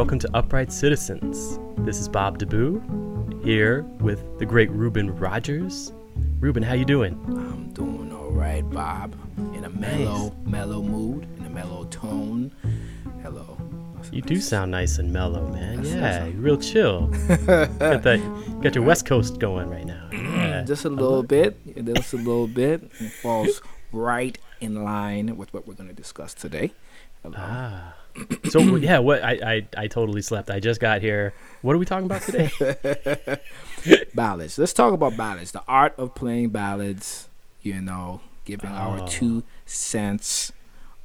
Welcome to Upright Citizens. This is Bob DeBoo here with the great Reuben Rogers. Reuben, how you doing? I'm doing all right, Bob. In a mellow, Nice. mellow mood, in a mellow tone. Hello. You do sound nice and mellow, man. That's- Yeah, real chill. got that, got your West Coast going right now. Yeah. Just a little bit. Just a little bit. It falls right in line with what we're going to discuss today. Hello. Ah. So yeah, what I, I I totally slept. I just got here. What are we talking about today? ballads. Let's talk about ballads. The art of playing ballads. You know, giving Oh. our two cents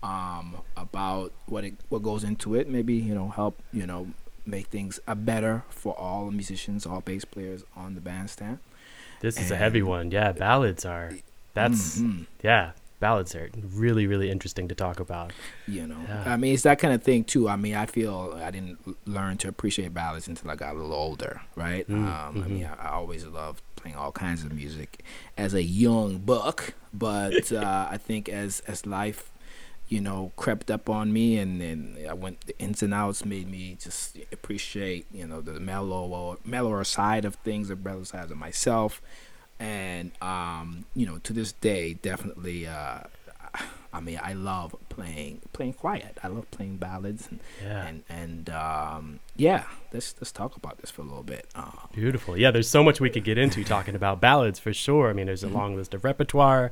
um, about what it what goes into it. Maybe you know help you know make things a better for all musicians, all bass players on the bandstand. This is a heavy one. Yeah, ballads are. That's Mhm. yeah, ballads are really really interesting to talk about. You know, Yeah. I mean, it's that kind of thing too. I mean, I feel I didn't learn to appreciate ballads until I got a little older, right? Mm, um, I mean, I, I always loved playing all kinds of music as a young buck, but uh, I think as as life, you know, crept up on me, and then I went the ins and outs made me just appreciate, you know, the mellow mellower side of things, the mellow side of myself, and um, you know, to this day, definitely. Uh, I mean, I love playing playing quiet. I love playing ballads and Yeah. and and um, yeah. Let's let's talk about this for a little bit. Uh, Beautiful. Yeah, there's so much we could get into talking about ballads for sure. I mean, there's a Mm-hmm. long list of repertoire.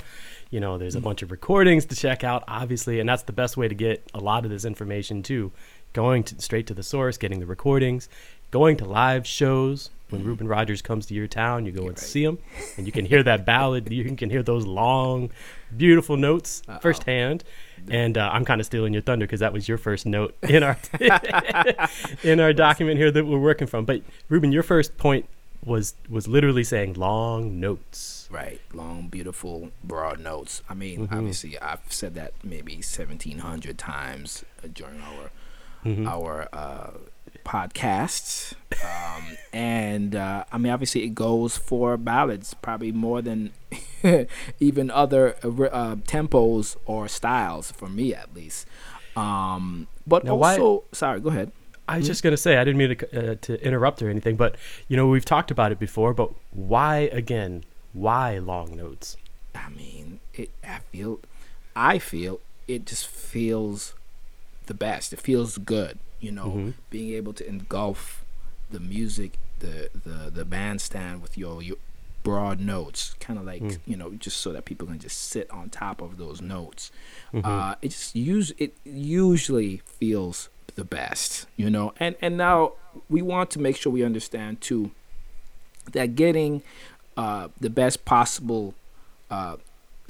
You know, there's a bunch of recordings to check out, obviously, and that's the best way to get a lot of this information too. Going to, straight to the source, getting the recordings, going to live shows. When Reuben Rogers comes to your town, you go and Mm-hmm. right. see him, and you can hear that ballad. You can hear those long, beautiful notes Uh-oh. firsthand. And uh, I'm kind of stealing your thunder because that was your first note in our in our document here that we're working from. But Reuben, your first point was was literally saying long notes. right, long, beautiful, broad notes. I mean, Mhm. obviously, I've said that maybe seventeen hundred times uh, during our Mhm. our uh, podcasts, um, and uh, I mean, obviously, it goes for ballads probably more than even other uh, uh, tempos or styles for me, at least. Um, but Now, why- also, sorry, go ahead. I was just gonna say I didn't mean to uh, to interrupt or anything, but you know we've talked about it before. But why again? Why long notes? I mean, it. I feel, I feel it just feels the best. It feels good, you know, Mhm. being able to engulf the music, the the the bandstand with your your broad notes, kind of like Mm. you know, just so that people can just sit on top of those notes. Mhm. Uh, it just use it usually feels the best, you know. And and now we want to make sure we understand too that getting uh, the best possible uh,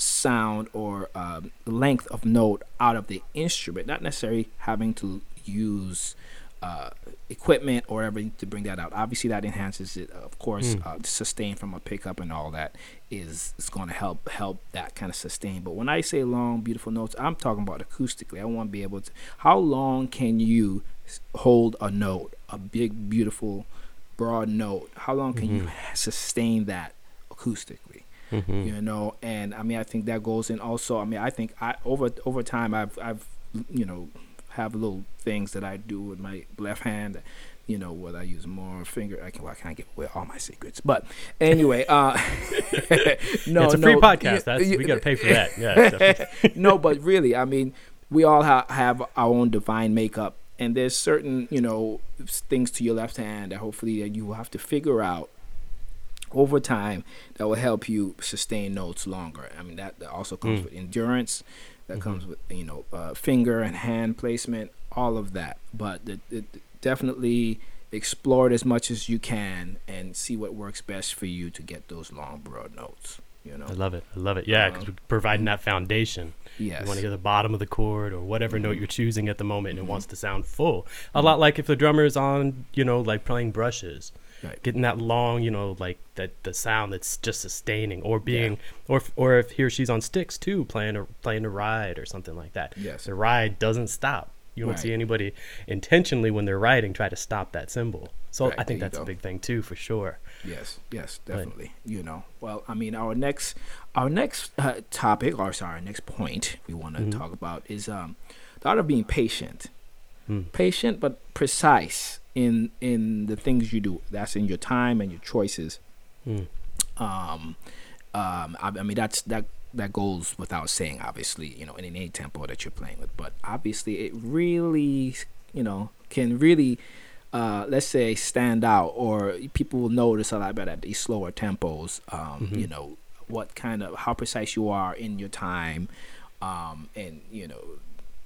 sound or um, length of note out of the instrument, not necessarily having to use uh, equipment or whatever to bring that out. Obviously, that enhances it. Of course, Mm. uh, sustain from a pickup and all that is is going to help help that kind of sustain. But when I say long, beautiful notes, I'm talking about acoustically. I want to be able to. How long can you hold a note, a big, beautiful, broad note? How long can you Mhm. ha- sustain that acoustically? Mhm. you know and i mean i think that goes in also i mean i think i over over time i've i've you know have little things that i do with my left hand you know what i use more finger i can well, i can't give away all my secrets but anyway uh no it's a free podcast. That's you- we got to pay for that. Yeah. no, but really, I mean, we all ha- have our own divine makeup, and there's certain, you know, things to your left hand that hopefully that you will have to figure out over time that will help you sustain notes longer. I mean, that, that also comes Mm. with endurance. That Mhm. comes with you know uh, finger and hand placement, all of that. But it, it definitely explore it as much as you can and see what works best for you to get those long, broad notes. You know. I love it. I love it. Yeah, because Um, we're providing that foundation. Yes. You want to hear the bottom of the chord or whatever note you're choosing at the moment, and it Mhm. wants to sound full. A lot like if the drummer is on, you know, like playing brushes, Right. getting that long, you know, like that the sound that's just sustaining, or being, or if, or if he or she's on sticks too, playing a playing a ride or something like that. Yes. The ride doesn't stop. You don't see anybody intentionally when they're riding try to stop that cymbal. So Right, I think that's a big thing too, for sure. Yes, yes, Right. definitely. You know, well, I mean, our next, our next uh, topic, or sorry, next point we want to Mhm. talk about is um, the art of being patient. Mm. patient but precise in in the things you do. That's in your time and your choices. Mm. Um, um, I, I mean that's that that goes without saying. Obviously, you know, in any tempo that you're playing with, but obviously it really, you know, can really. Uh, let's say stand out or people will notice a lot better at these slower tempos um, Mhm. you know what kind of how precise you are in your time um, and you know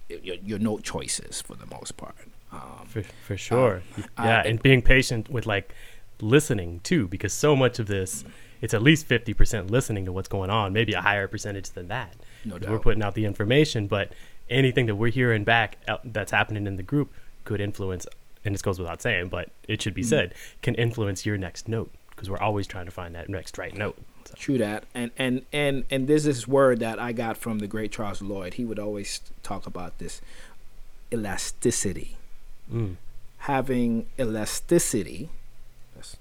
your, your note choices for the most part um, For, for sure. uh, yeah, and- and being patient with like listening too, because so much of this, it's at least 50% listening to what's going on, maybe a higher percentage than that. no doubt We're putting out the information, but anything that we're hearing back that's happening in the group could influence, and this goes without saying, but it should be Mhm. said, can influence your next note because we're always trying to find that next right note. So, True that, and and and and there's this word that I got from the great Charles Lloyd. He would always talk about this elasticity. Mm, Having elasticity, that's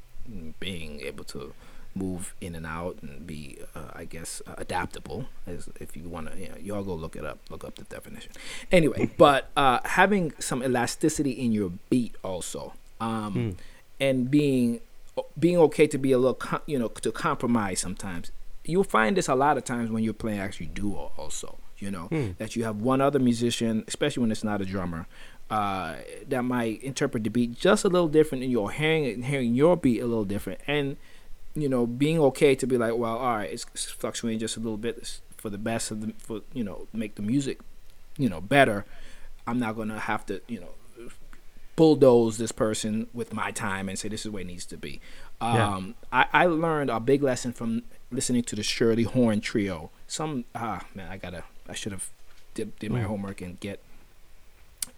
being able to move in and out and be, uh, I guess, uh, adaptable. As if you want to, you know, y'all go look it up, look up the definition. Anyway, but uh, having some elasticity in your beat also, um, mm, and being being okay to be a little, com- you know, to compromise sometimes. You'll find this a lot of times when you're playing actually duo also. You know Hmm. that you have one other musician, especially when it's not a drummer, uh, that might interpret the beat just a little different, and you're hearing it, hearing your beat a little different, and you know being okay to be like, well, all right, it's, fluctuating just a little bit for the best of the for you know make the music, you know, better. I'm not gonna have to you know bulldoze this person with my time and say this is where it needs to be. Yeah. Um, I, I learned a big lesson from listening to the Shirley Horn Trio. Some ah man, I gotta I should have did, did my Mm. homework and get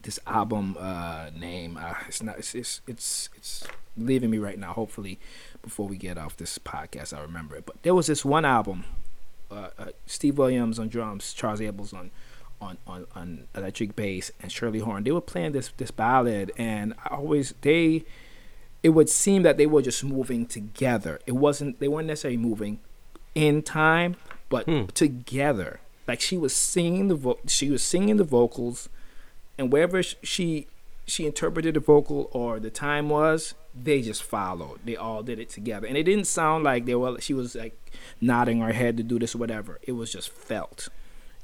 this album uh, name. Uh, it's not it's, it's it's it's leaving me right now. Hopefully, before we get off this podcast, I remember it. But there was this one album. Uh, uh, Steve Williams on drums, Charles Ables on on, on, on electric bass and Shirley Horn. They were playing this this ballad, and I always they. It would seem that they were just moving together. It wasn't. They weren't necessarily moving in time, but Hmm. together. Like she was singing the vo- she was singing the vocals, and wherever she she interpreted the vocal or the time was, they just followed. They all did it together, and it didn't sound like they were. She was like nodding her head to do this or whatever. It was just felt.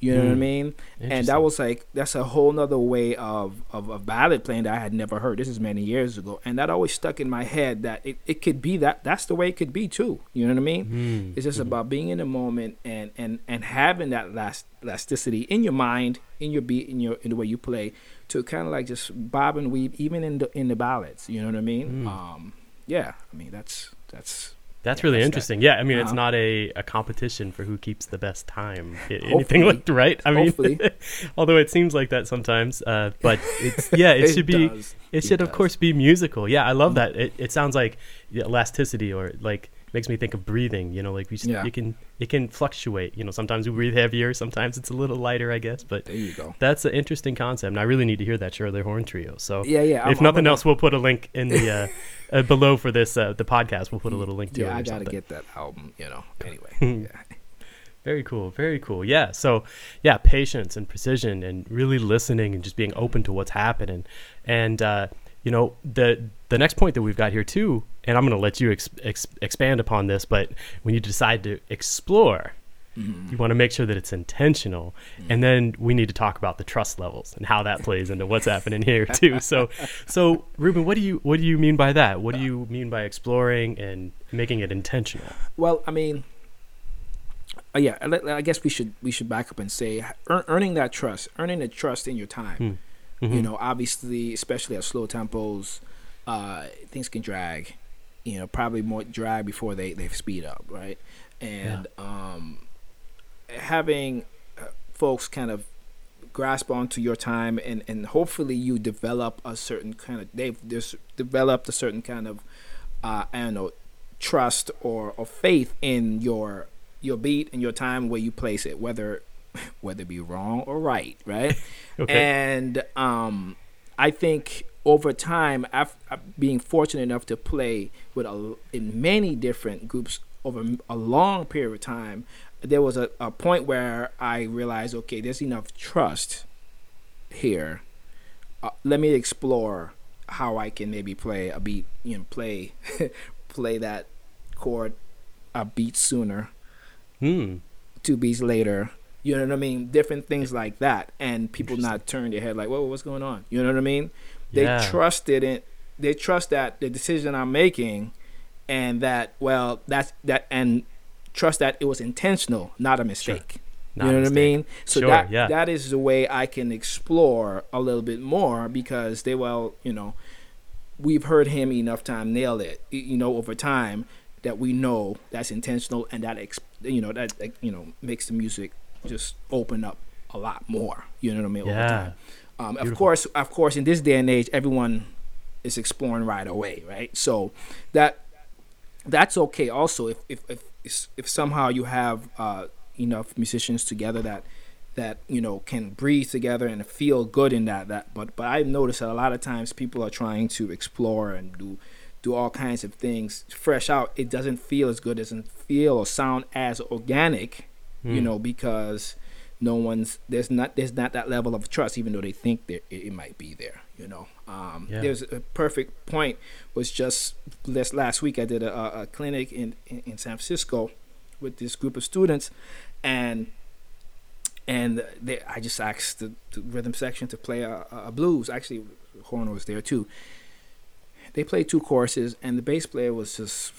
You know what I Hmm. mean? and that was like that's a whole nother way of, of of ballad playing that I had never heard. This is many years ago, and that always stuck in my head that it, it could be that that's the way it could be too. You know what I mean? Mm, It's just mhm. about being in the moment and and and having that last elasticity in your mind, in your beat, in your in the way you play, to kind of like just bob and weave, even in the in the ballads. You know what I mean? Mm. Um, yeah, I mean that's that's That's Yeah, really that's that. interesting. Yeah, I mean, it's Uh-huh. not a, a competition for who keeps the best time. Anything like right? I mean, although it seems like that sometimes, uh, but it's yeah, it, should be. does. It should of course be musical. Yeah, I love Mhm. that. It, it sounds like elasticity or like makes me think of breathing. You know, like we s Yeah. you can it can fluctuate. You know, sometimes we breathe heavier, sometimes it's a little lighter, I guess. But There you go. that's an interesting concept, and I really need to hear that Shirley Horn trio. So Yeah, yeah. I'm- if I'm nothing gonna- else, we'll put a link in the uh, uh, below for this uh, the podcast. We'll put a little link to it. yeah, I gotta something. get that album. You know. Anyway. yeah. Very cool, very cool. Yeah. So, yeah, patience and precision, and really listening, and just being open to what's happening. And uh, you know, the the next point that we've got here too, and I'm going to let you ex- ex- expand upon this. But when you decide to explore, Mhm. you want to make sure that it's intentional, and then we need to talk about the trust levels and how that plays into what's happening here too. So, so Reuben, what do you what do you mean by that? What do you mean by exploring and making it intentional? Well, I mean, uh, yeah. I, I guess we should we should back up and say ear- earning that trust, earning the trust in your time. Hmm. You know, obviously, especially at slow tempos, uh, things can drag. You know, probably more drag before they they speed up, right? And um, having uh, folks kind of grasp onto your time and and hopefully you develop a certain kind of they've just developed a certain kind of uh, I don't know trust or, or faith in your your beat and your time where you place it whether whether it be wrong or right right Okay. and um I think over time af uh, being fortunate enough to play with a, in many different groups over a long period of time there was a, a point where I realized okay there's enough trust here uh, let me explore how I can maybe play a beat, you know, play play that chord a beat sooner, Hmm. two beats later. You know what I mean? Different things like that, and people not turn their head like, "Whoa, what's going on?" You know what I mean? They Yeah. trusted it. They trust that the decision I'm making, and that well, that's that, and trust that it was intentional, not a mistake. Not you know what I mean? So Sure, that yeah. that is the way I can explore a little bit more because they well, you know, we've heard him enough time nail it, you know, over time that we know that's intentional and that ex- you know that you know makes the music just open up a lot more. You know what I mean? Over Yeah. time. Um, of course, of course, in this day and age, everyone is exploring right away, right? So that that's okay. Also, if if if, if somehow you have uh, enough musicians together that that you know can breathe together and feel good in that that but but I've noticed that a lot of times people are trying to explore and do do all kinds of things fresh out it doesn't feel as good doesn't feel or sound as organic you Hmm. know because no one's there's not there's not that level of trust even though they think that it, it might be there you know um, Yeah. there's a perfect point was just this last week i did a, a- a clinic in, in in san francisco with this group of students and and they, I just asked the, the rhythm section to play a, a blues. Actually, horn was there too. They played two courses, and the bass player was just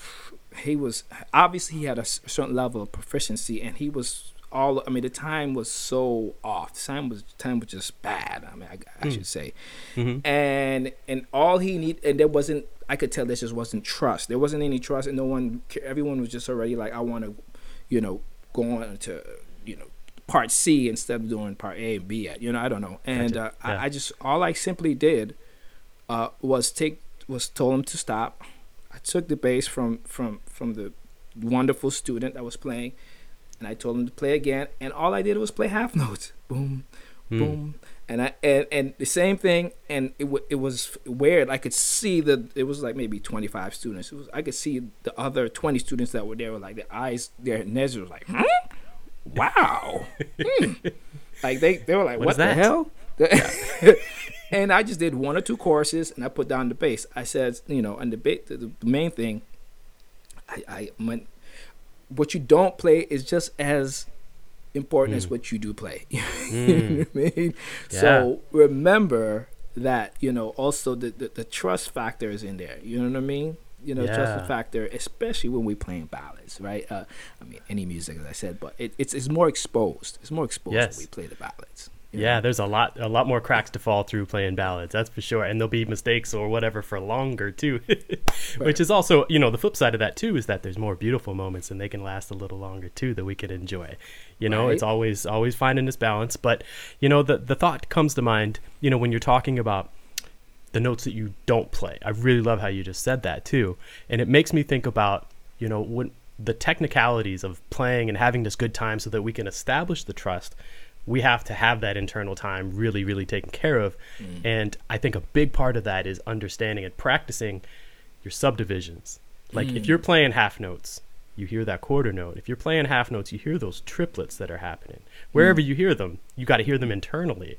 he was obviously he had a certain level of proficiency, and he was all. I mean, the time was so off. The time was time was just bad. I mean, I, I Hmm. should say Mhm. and and all he need and there wasn't I could tell there just wasn't trust. There wasn't any trust, and no one. Everyone was just already like, I want to, you know, go on to you know part C instead of doing part A and B at. You know, I don't know. And Gotcha. uh, Yeah. I, I just all I simply did uh, was take was told him to stop. I took the bass from from from the wonderful student that was playing, and I told him to play again. And all I did was play half notes. Boom, Hmm. boom and I and, and the same thing and it w- it was weird I could see the it was like maybe 25 students it was I could see the other 20 students that were there were like their eyes their noses was like hmm? wow Hmm. like they they were like What what, the that?" hell and I just did one or two courses and I put down the bass I said you know and the ba- the, the main thing I I went what you don't play is just as important as Mm. what you do play. you Mm. know what I mean? Yeah. So remember that, you know, also the, the, the trust factor is in there. You know what I mean? You know, trust factor, especially when we're playing ballads, right? Uh, I mean, any music, as I said, but it, it's it's more exposed. It's more exposed Yes. when we play the ballads. Yeah, there's a lot a lot more cracks to fall through playing ballads, that's for sure. And there'll be mistakes or whatever for longer too. Which is also, you know, the flip side of that too is that there's more beautiful moments and they can last a little longer too that we can enjoy. You know, it's always always finding this balance. But, you know, the the thought comes to mind, you know, when you're talking about the notes that you don't play. I really love how you just said that too. And it makes me think about, you know, when the technicalities of playing and having this good time so that we can establish the trust. We have to have that internal time really, really taken care of. Mm. And I think a big part of that is understanding and practicing your subdivisions. Like if mm. you're playing half notes, you hear that quarter note. If you're playing half notes, you hear those triplets that are happening. Wherever mm. you hear them, you got to hear them internally.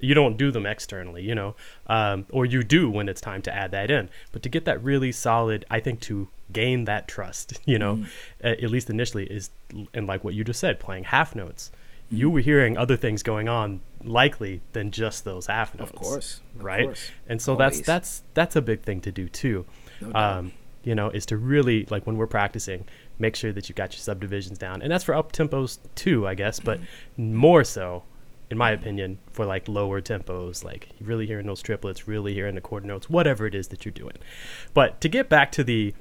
You don't do them externally, you know, um, or you do when it's time to add that in. But to get that really solid, I think to gain that trust, you know, a- at least initially, is and like what you just said, playing half notes. You were hearing other things going on, likely than just those half notes Of course. of right? course. And so Always. that's that's that's a big thing to do too. No um, you know, is to really like when we're practicing, make sure that you got your subdivisions down, and that's for up tempos too, I guess, but more so, in my opinion, for like lower tempos, like really hearing those triplets, really hearing the quarter notes, whatever it is that you're doing. But to get back to the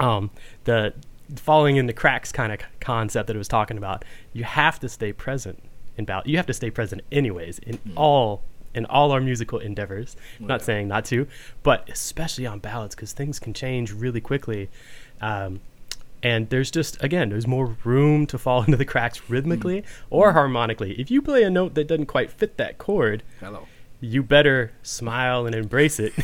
um, the falling in the cracks kind of concept that it was talking about, you have to stay present in ballad. You have to stay present anyways in all in all our musical endeavors. Not saying not to, but especially on ballads because things can change really quickly. Um, and there's just again, there's more room to fall into the cracks rhythmically or harmonically. If you play a note that doesn't quite fit that chord, Hello. you better smile and embrace it.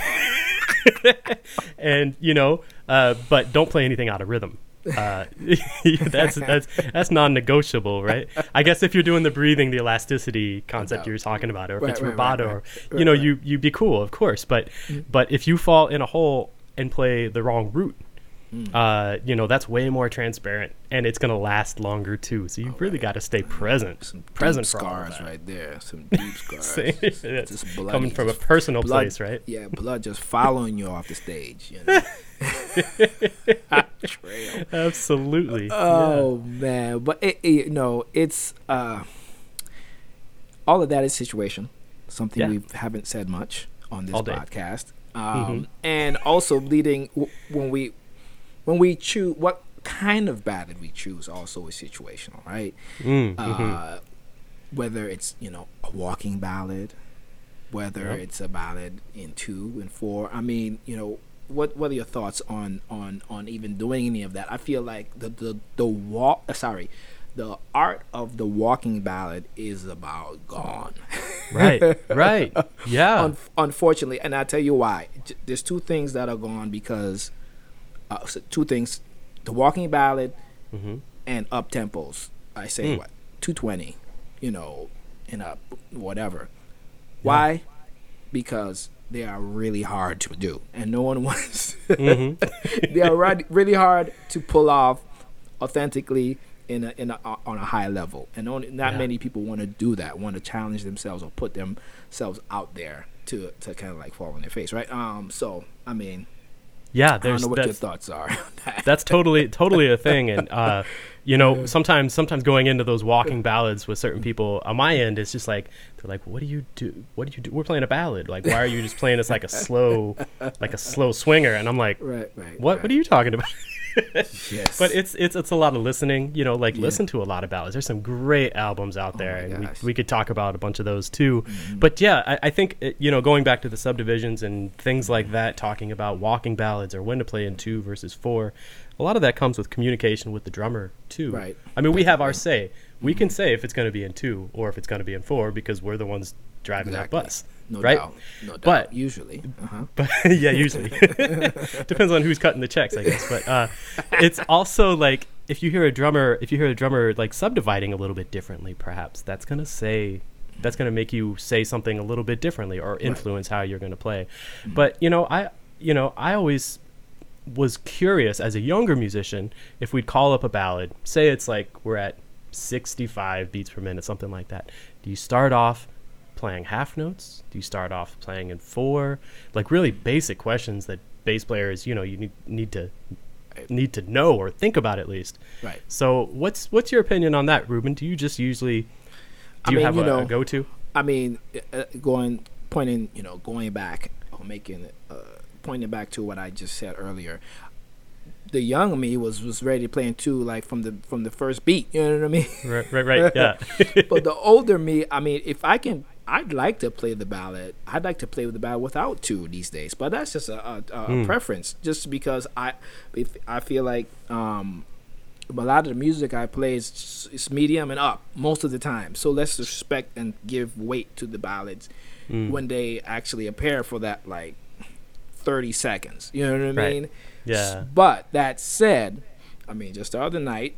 and you know, uh, but don't play anything out of rhythm. Uh, that's that's that's non-negotiable, right? I guess if you're doing the breathing, the elasticity concept you're talking about, or if Right, it's right, rubato, right, or you know, you you'd be cool, of course. But Mm. but if you fall in a hole and play the wrong root, Mm. uh, you know, that's way more transparent, and it's gonna last longer too. So you Oh, really right. got to stay present, Some present for all of scars right there. Some deep scars. Just It's bloody, coming from a personal blood- place, right? Yeah, blood just following you off the stage. You know? Trail. Absolutely. Oh man, but it, it, you know, it's uh, all of that is situation. Something Yeah. we haven't said much on this podcast, um, Mhm. and also leading w- when we when we choose what kind of ballad we choose also is situational, right? Mm, uh, whether it's you know a walking ballad, whether Yep. it's a ballad in two and four. I mean, you know, what what are your thoughts on on on even doing any of that? I feel like the the the walk. Uh, sorry. The art of the walking ballad is about gone. right, right. Yeah. Un- unfortunately, and I'll tell you why. J- There's two things that are gone because uh, two things: the walking ballad hmm and up tempos. I say Mm. what 220, you know, in up whatever. Why? Because they are really hard to do, and no one wants. hmm they are really hard to pull off authentically in a, in a, on a high level, and only, not Yeah. many people want to do that. Want to challenge themselves or put themselves out there to to kind of like fall on their face, right? Um. So I mean, Yeah, I don't there's know what your thoughts are. that. that's totally totally a thing and uh you know sometimes sometimes going into those walking ballads with certain people on my end it's just like they're like what do you do what do you do we're playing a ballad like why are you just playing this like a slow like a slow swinger and i'm like right. Right. what right. what are you talking about Yes. but it's it's it's a lot of listening you know like Yeah. listen to a lot of ballads there's some great albums out Oh there my and we, gosh. we could talk about a bunch of those too Mhm. but yeah I, I think it, you know going back to the subdivisions and things like that talking about walking ballads or when to play in two versus four a lot of that comes with communication with the drummer too Right. i mean we have our say we can say if it's going to be in two or if it's going to be in four because we're the ones driving Exactly. that bus no right? doubt. No doubt. But- usually, uh-huh. but yeah, usually depends on who's cutting the checks, I guess. But uh, it's also like if you hear a drummer, if you hear a drummer like subdividing a little bit differently, perhaps that's gonna say that's gonna make you say something a little bit differently or influence how you're gonna play. Mm-hmm. But you know, I you know I always was curious as a younger musician if we'd call up a ballad, say it's like we're at 65 beats per minute, something like that. Do you start off playing half notes? Do you start off playing in four? Like really basic questions that bass players, you know, you need need to need to know or think about at least. right. So what's what's your opinion on that, Reuben? Do you just usually do I you mean, have you a, know, a go-to? I mean, uh, going pointing, you know, going back or making uh, pointing back to what I just said earlier. The young me was was ready to play in two, like from the from the first beat. You know what I mean? Right, right, right. Yeah. but the older me, I mean, if I can, I'd like to play the ballad. I'd like to play with the ballad without two these days. But that's just a, a, a Hmm. preference, just because I, if I feel like um, a lot of the music I play is it's medium and up most of the time. So let's respect and give weight to the ballads Mm. when they actually appear for that like thirty seconds. You know what I Right. mean? Yeah. But that said, I mean, just the other night,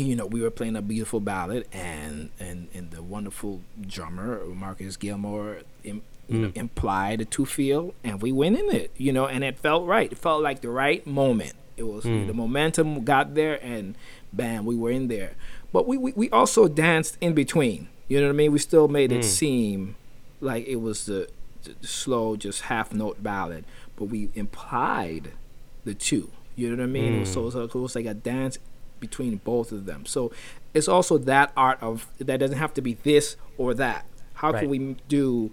you know, we were playing a beautiful ballad, and and and the wonderful drummer Marcus Gilmore im, you know, Mm. implied a two feel, and we went in it, you know, and it felt right. It felt like the right moment. It was Mm. the momentum got there, and bam, we were in there. But we, we we also danced in between. You know what I mean? We still made it Mm. seem like it was the, the slow, just half note ballad, but we implied the two. You know what I mean? It was so, Mm. so it was like a dance between both of them. So it's also that art of that doesn't have to be this or that. How Right. can we do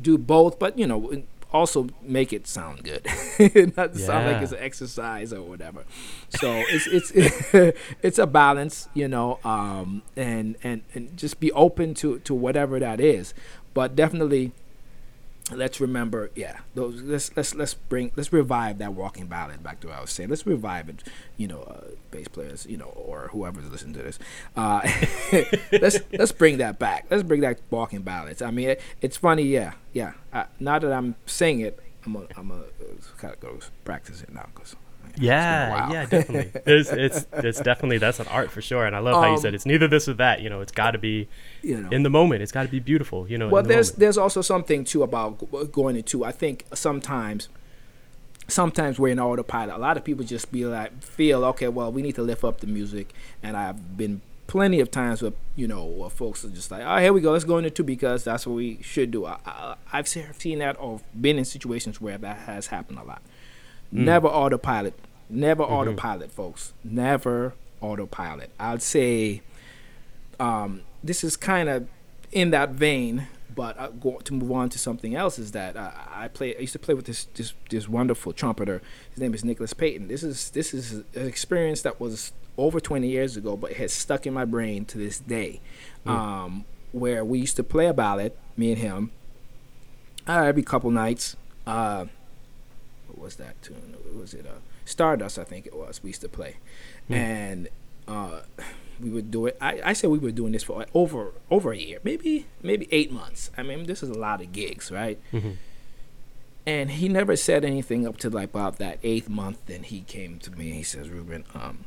do both, but you know, also make it sound good, not sound like it's an exercise or whatever. So it's it's it's a balance, you know, um, and and and just be open to to whatever that is, but definitely let's remember, yeah, those let's let's let's bring let's revive that walking ballad back to what I was saying. Let's revive it, you know, uh, bass players, you know, or whoever's listening to this. Uh, let's let's bring that back. Let's bring that walking ballads. I mean, it, it's funny, yeah, yeah. Now that I'm saying it, I'm gonna I'm gonna uh, kind of go practice it now because Yeah, yeah, definitely. There's, it's it's definitely that's an art for sure, and I love how you Um, said it's neither this or that. You know, it's got to be You know. in the moment. It's got to be beautiful. You know. well the there's moment. there's also something too about going into i think sometimes sometimes we're in autopilot a lot of people just be like feel okay well we need to lift up the music and i've been plenty of times where you know folks are just like oh here we go let's go into two because that's what we should do I, I, I've seen that or been in situations where that has happened a lot never autopilot never autopilot folks never autopilot i'd say um, this is kind of in that vein, but uh, go, to move on to something else is that uh, I play. I used to play with this this this wonderful trumpeter. His name is Nicholas Payton. This is this is an experience that was over 20 years ago, but it has stuck in my brain to this day. Um, where we used to play a ballad, me and him, uh, every couple nights. Uh, was that tune? Was it uh, Stardust? I think it was. We used to play, and uh, we would do it. I, I said we were doing this for over over a year, maybe maybe eight months. I mean, this is a lot of gigs, right? Mhm. And he never said anything up to like about that eighth month. Then he came to me and he says, "Reuben, um,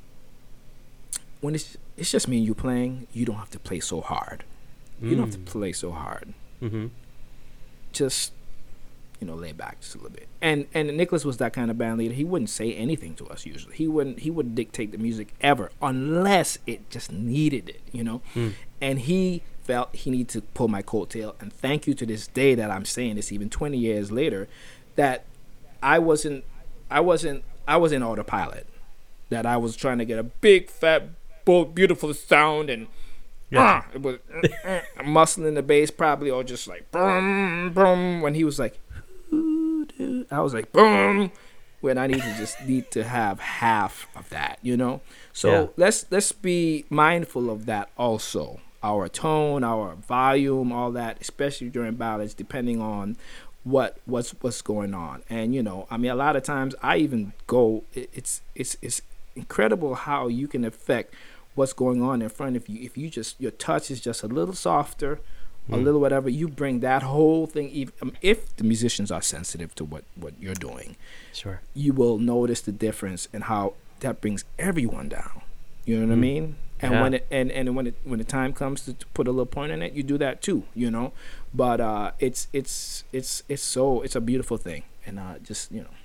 when it's it's just me and you playing, you don't have to play so hard. You don't have to Mm. play so hard. Mhm. Just." You know, lay back just a little bit, and and Nicholas was that kind of band leader. He wouldn't say anything to us usually. He wouldn't he wouldn't dictate the music ever, unless it just needed it. You know, Mm. and he felt he needed to pull my coattail. And thank you to this day that I'm saying this, even 20 years later, that I wasn't, I wasn't, I was in autopilot. That I was trying to get a big, fat, bold, beautiful sound, and Yeah. uh, it was uh, uh, muscling the bass probably, or just like boom, boom. When he was like, "Ooh, dude," I was like boom. When I need to just need to have half of that, you know. So Yeah. let's let's be mindful of that also. Our tone, our volume, all that, especially during ballads, depending on what what's what's going on. And you know, I mean, a lot of times I even go. it- It's it's it's incredible how you can affect what's going on in front of you if you just your touch is just a little softer a Mm. little whatever you bring that whole thing even um, if the musicians are sensitive to what what you're doing Sure. you will notice the difference and how that brings everyone down. You know what I Mm. mean? And Yeah. when it and, and when it when the time comes to, to put a little point in it, you do that too. You know, but uh, it's it's it's it's so it's a beautiful thing, and uh, just you know,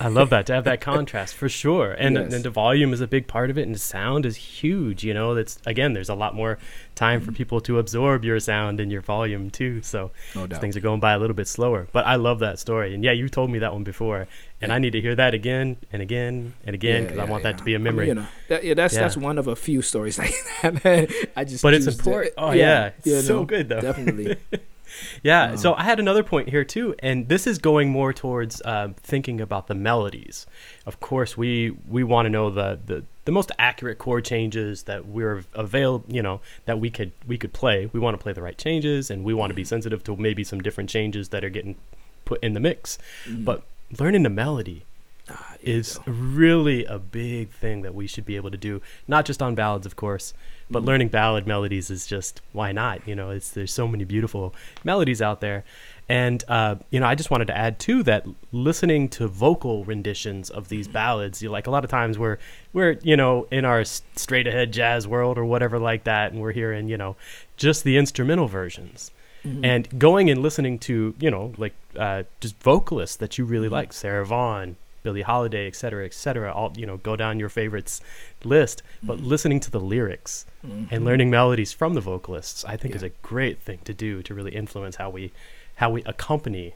I love that to have that contrast for sure, and Yes. and the volume is a big part of it, and the sound is huge. You know, that's again, there's a lot more time Mm-hmm. for people to absorb your sound and your volume too. So no things are going by a little bit slower. But I love that story, and yeah, you told me that one before, and I need to hear that again and again and again because I want that to be a I mean, memory. you know, that, yeah, that's Yeah. that's one of a few stories like that. I just, But it's important. Oh yeah, it's so good though. Definitely. Yeah. Um, so I had another point here too, and this is going more towards um, thinking about the melodies. Of course, we we want to know the, the the most accurate chord changes that we're available. You know that we could we could play. We want to play the right changes, and we want to be sensitive to maybe some different changes that are getting put in the mix. Mm. But learning the melody Ah, there is really a big thing that we should be able to do. Not just on ballads, of course, but Mhm. learning ballad melodies is just why not? You know, it's there's so many beautiful melodies out there, and uh, you know, I just wanted to add too that listening to vocal renditions of these ballads, you like a lot of times we're we're you know in our straight ahead jazz world or whatever like that, and we're hearing you know just the instrumental versions Mhm. and going and listening to you know like uh, just vocalists that you really Mhm. like sarah vaughan billie holiday et cetera et cetera all you know go down your favorites list but Mhm. listening to the lyrics Mhm. and learning melodies from the vocalists i think is a great thing to do to really influence how we how we accompany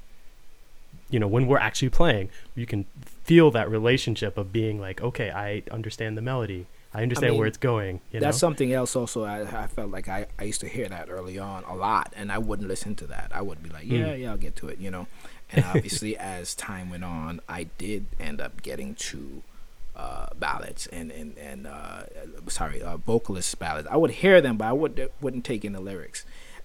you know when we're actually playing you can feel that relationship of being like okay i understand the melody i understand mean, where it's going you That's know something else. Also, I, I felt like I, I used to hear that early on a lot, and I wouldn't listen to that. I would be like, Mm. yeah, yeah, I'll get to it, you know. And obviously, as time went on, I did end up getting to uh, ballads and and and uh, sorry, uh, vocalist ballads. I would hear them, but I would wouldn't take in the lyrics.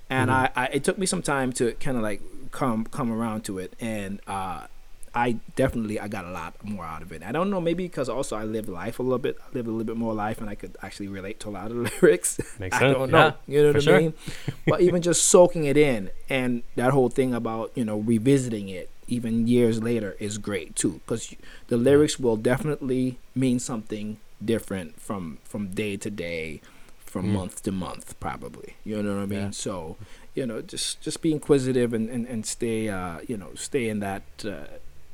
And Mhm. I, I, it took me some time to kind of like come come around to it. And uh, I definitely I got a lot more out of it. I don't know, maybe because also I lived life a little bit, I lived a little bit more life, and I could actually relate to a lot of the lyrics. Makes sense. I don't Yeah, know, you know what sure. I mean? but even just soaking it in, and that whole thing about you know revisiting it even years later is great too, because the lyrics will definitely mean something different from from day to day, from Mm. month to month, probably. You know what I mean? Yeah. So you know, just just be inquisitive and and, and stay uh you know stay in that uh,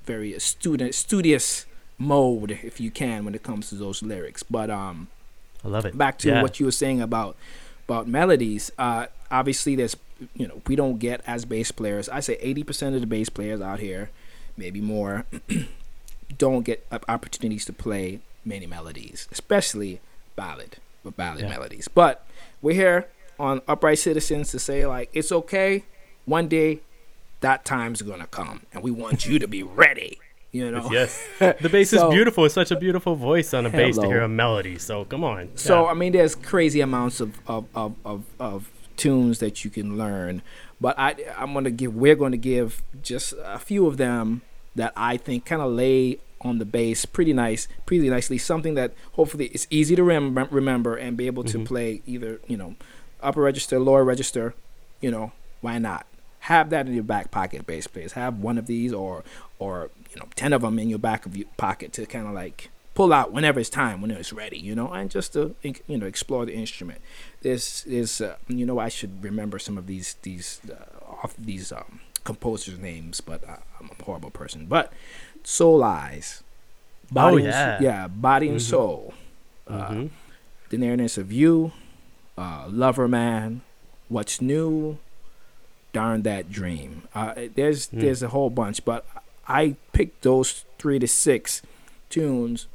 very student studious mode if you can when it comes to those lyrics. But um I love it. back to Yeah. what you were saying about about melodies. Uh, obviously, there's you know we don't get as bass players. I say eighty percent of the bass players out here, maybe more, don't get opportunities to play many melodies, especially ballad or ballad Yeah. melodies. But we're here on Upright Citizens to say like it's okay. One day, that time's gonna come, and we want you to be ready. You know. Yes, the bass So- is beautiful. It's such a beautiful voice on a bass to hear a melody. So come on. So Yeah. I mean, there's crazy amounts of of, of, of, of tunes that you can learn, but I I'm gonna give we're going to give just a few of them that I think kind of lay on the bass pretty nice, pretty nicely. Something that hopefully is easy to rem- remember and be able to Mhm. play either you know upper register, lower register. You know why not? Have that in your back pocket, bass players. Have one of these or or you know ten of them in your back of your pocket to kind of like pull out whenever it's time, when it's ready, you know, and just to you know explore the instrument. There's there's uh, you know I should remember some of these these uh, off these um, composers' names, but uh, I'm a horrible person. But Soul Eyes, Body and Oh, yeah. yeah, Body and Mhm. Soul, uh, Mhm. The Nearness of You, uh, Lover Man, What's New, Darn That Dream. Uh, there's Mm. there's a whole bunch, but I picked those three to six tunes,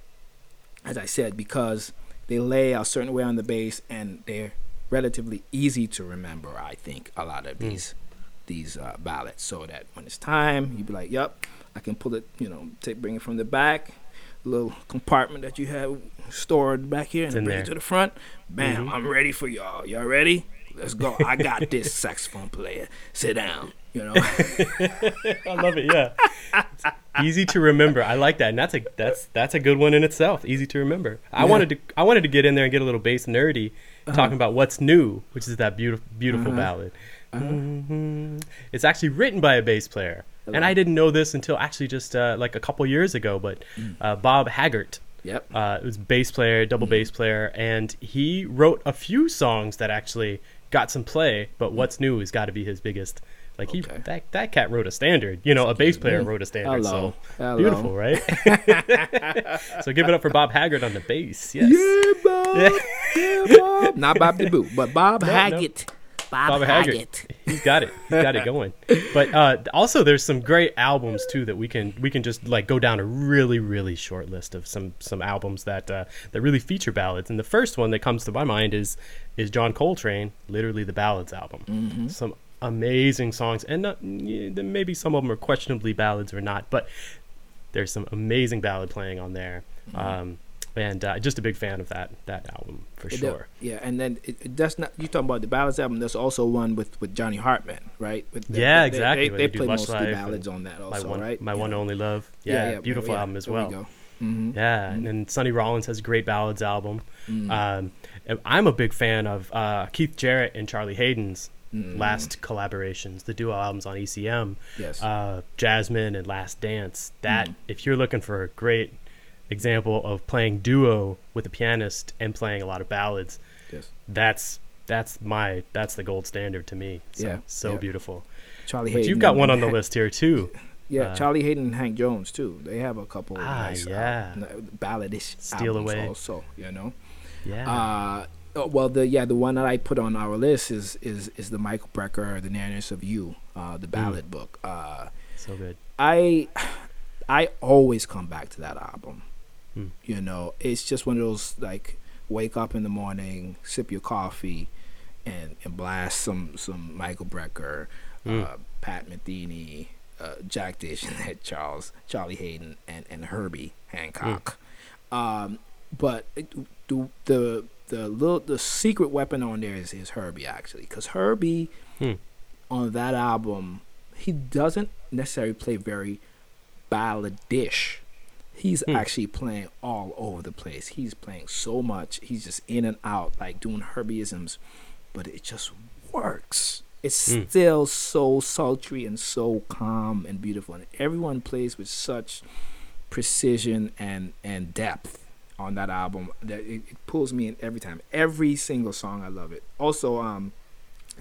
as I said, because they lay a certain way on the bass and they're relatively easy to remember. I think a lot of Mm. these these uh, ballads, so that when it's time, you'd be like, "Yep, I can pull it." You know, take bring it from the back, little compartment that you have stored back here, and bring there. it to the front. Bam! Mhm. I'm ready for y'all. Y'all ready? Let's go. I got this saxophone player. Sit down. You know. I love it. Yeah, It's easy to remember. I like that, and that's a that's that's a good one in itself. Easy to remember. I Yeah. wanted to I wanted to get in there and get a little bass nerdy, talking about what's new, which is that beautiful beautiful Uh-huh. ballad. Uh-huh. Mhm. It's actually written by a bass player, and I didn't know this until actually just uh, like a couple years ago. But Mm. uh, Bob Haggart Yep. uh, it was bass player, double Mm-hmm. bass player, and he wrote a few songs that actually got some play. But what's new has got to be his biggest. Like he, Okay. that that cat wrote a standard. You know, a bass player wrote a standard. Hello. So Hello. beautiful, right? so give it up for Bob Haggart on the bass. Yes. Yeah, Bob. yeah, Bob. Not Bob DeBoo, but Bob No, no. Bob, Bob Haggart. He's got it. He's got it going. But uh, also, there's some great albums too that we can we can just like go down a really really short list of some some albums that uh, that really feature ballads. And the first one that comes to my mind is is John Coltrane, literally the ballads album. Mm-hmm. Some amazing songs, and not, maybe some of them are questionably ballads or not, but there's some amazing ballad playing on there. Um, and uh, just a big fan of that that album for It sure. Yeah, and then it, it does not. You talking about the ballads album? There's also one with with Johnny Hartman, right? With the- Yeah, exactly, They, they, they play mostly ballads on that my also, one, right? my Yeah. one only love. Yeah, beautiful album as well. Mm-hmm. Yeah, and then Sonny Rollins has a great ballads album. Mm. Um, I'm a big fan of uh, Keith Jarrett and Charlie Haden's Mm. last collaborations, the duo albums on ECM, Yes. uh, Jasmine and Last Dance. That Mm. if you're looking for a great example of playing duo with a pianist and playing a lot of ballads, yes. that's that's my that's the gold standard to me. So, Yeah, so yeah. beautiful. Charlie But Haden. you've got one on the list here too. Yeah, uh, Charlie Haden and Hank Jones too. They have a couple of Ah, nice, yeah. uh, balladish Steal Away. also. You know. Yeah. Uh, oh, well, the yeah, the one that I put on our list is is is the Michael Brecker, The Nearness of You, uh, Mm. the ballad book. Uh, so good. I I always come back to that album. Hmm. You know, it's just one of those like wake up in the morning, sip your coffee, and and blast some some Michael Brecker, Hmm. uh, Pat Metheny, uh, Jack DeJohnette, Charles Charlie Haden, and and Herbie Hancock. Hmm. Um, but the the the little the secret weapon on there is, is Herbie actually, because Herbie Hmm. on that album he doesn't necessarily play very balladish. He's Hmm. actually playing all over the place. He's playing so much. He's just in and out, like doing Herbieisms, but it just works. It's Hmm. still so sultry and so calm and beautiful, and everyone plays with such precision and and depth on that album that it, it pulls me in every time. Every single song, I love it. Also, um,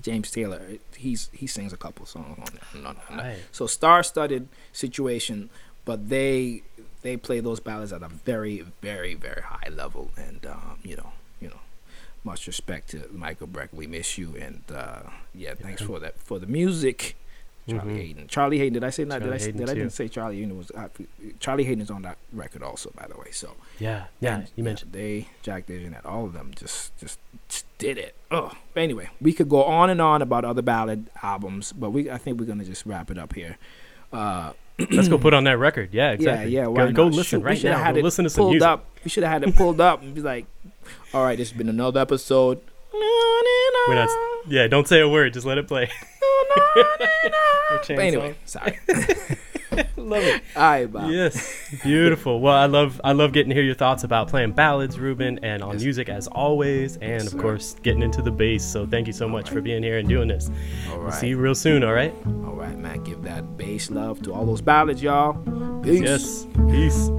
James Taylor, he's he sings a couple songs on that. on- on that. Right. So star-studded situation, but they they play those ballads at a very very very high level, and um, you know you know much respect to Michael Breck. We miss you, and uh, yeah, thanks Yeah. for that for the music. Charlie Mhm. Haden. Charlie Haden. Did I say that? Did I, Haden did I didn't say Charlie Haden was uh, Charlie Haden is on that record also, by the way. So Yeah, yeah. and, You mentioned. they Jack DeJohnette all of them just just, just did it. Oh, but anyway, we could go on and on about other ballad albums, but we I think we're gonna just wrap it up here. Uh, Let's go put on that record. Yeah, exactly. Yeah, yeah. Why Go, go listen Shoot, we right now. Had Go it listen to some pulled music. up. We should have had it pulled up and be like, "All right, this has been another episode." We're not. Yeah, don't say a word. Just let it play. But anyway, sorry. love it. All right, Bob. Yes, beautiful. Well, I love I love getting to hear your thoughts about playing ballads, Reuben, and on Yes. music as always, and Yes, of sir. course getting into the bass. So thank you so much for being here and doing this. All We'll see you real soon. All right. All right, man. Give that bass love to all those ballads, y'all. Peace. Yes. Peace.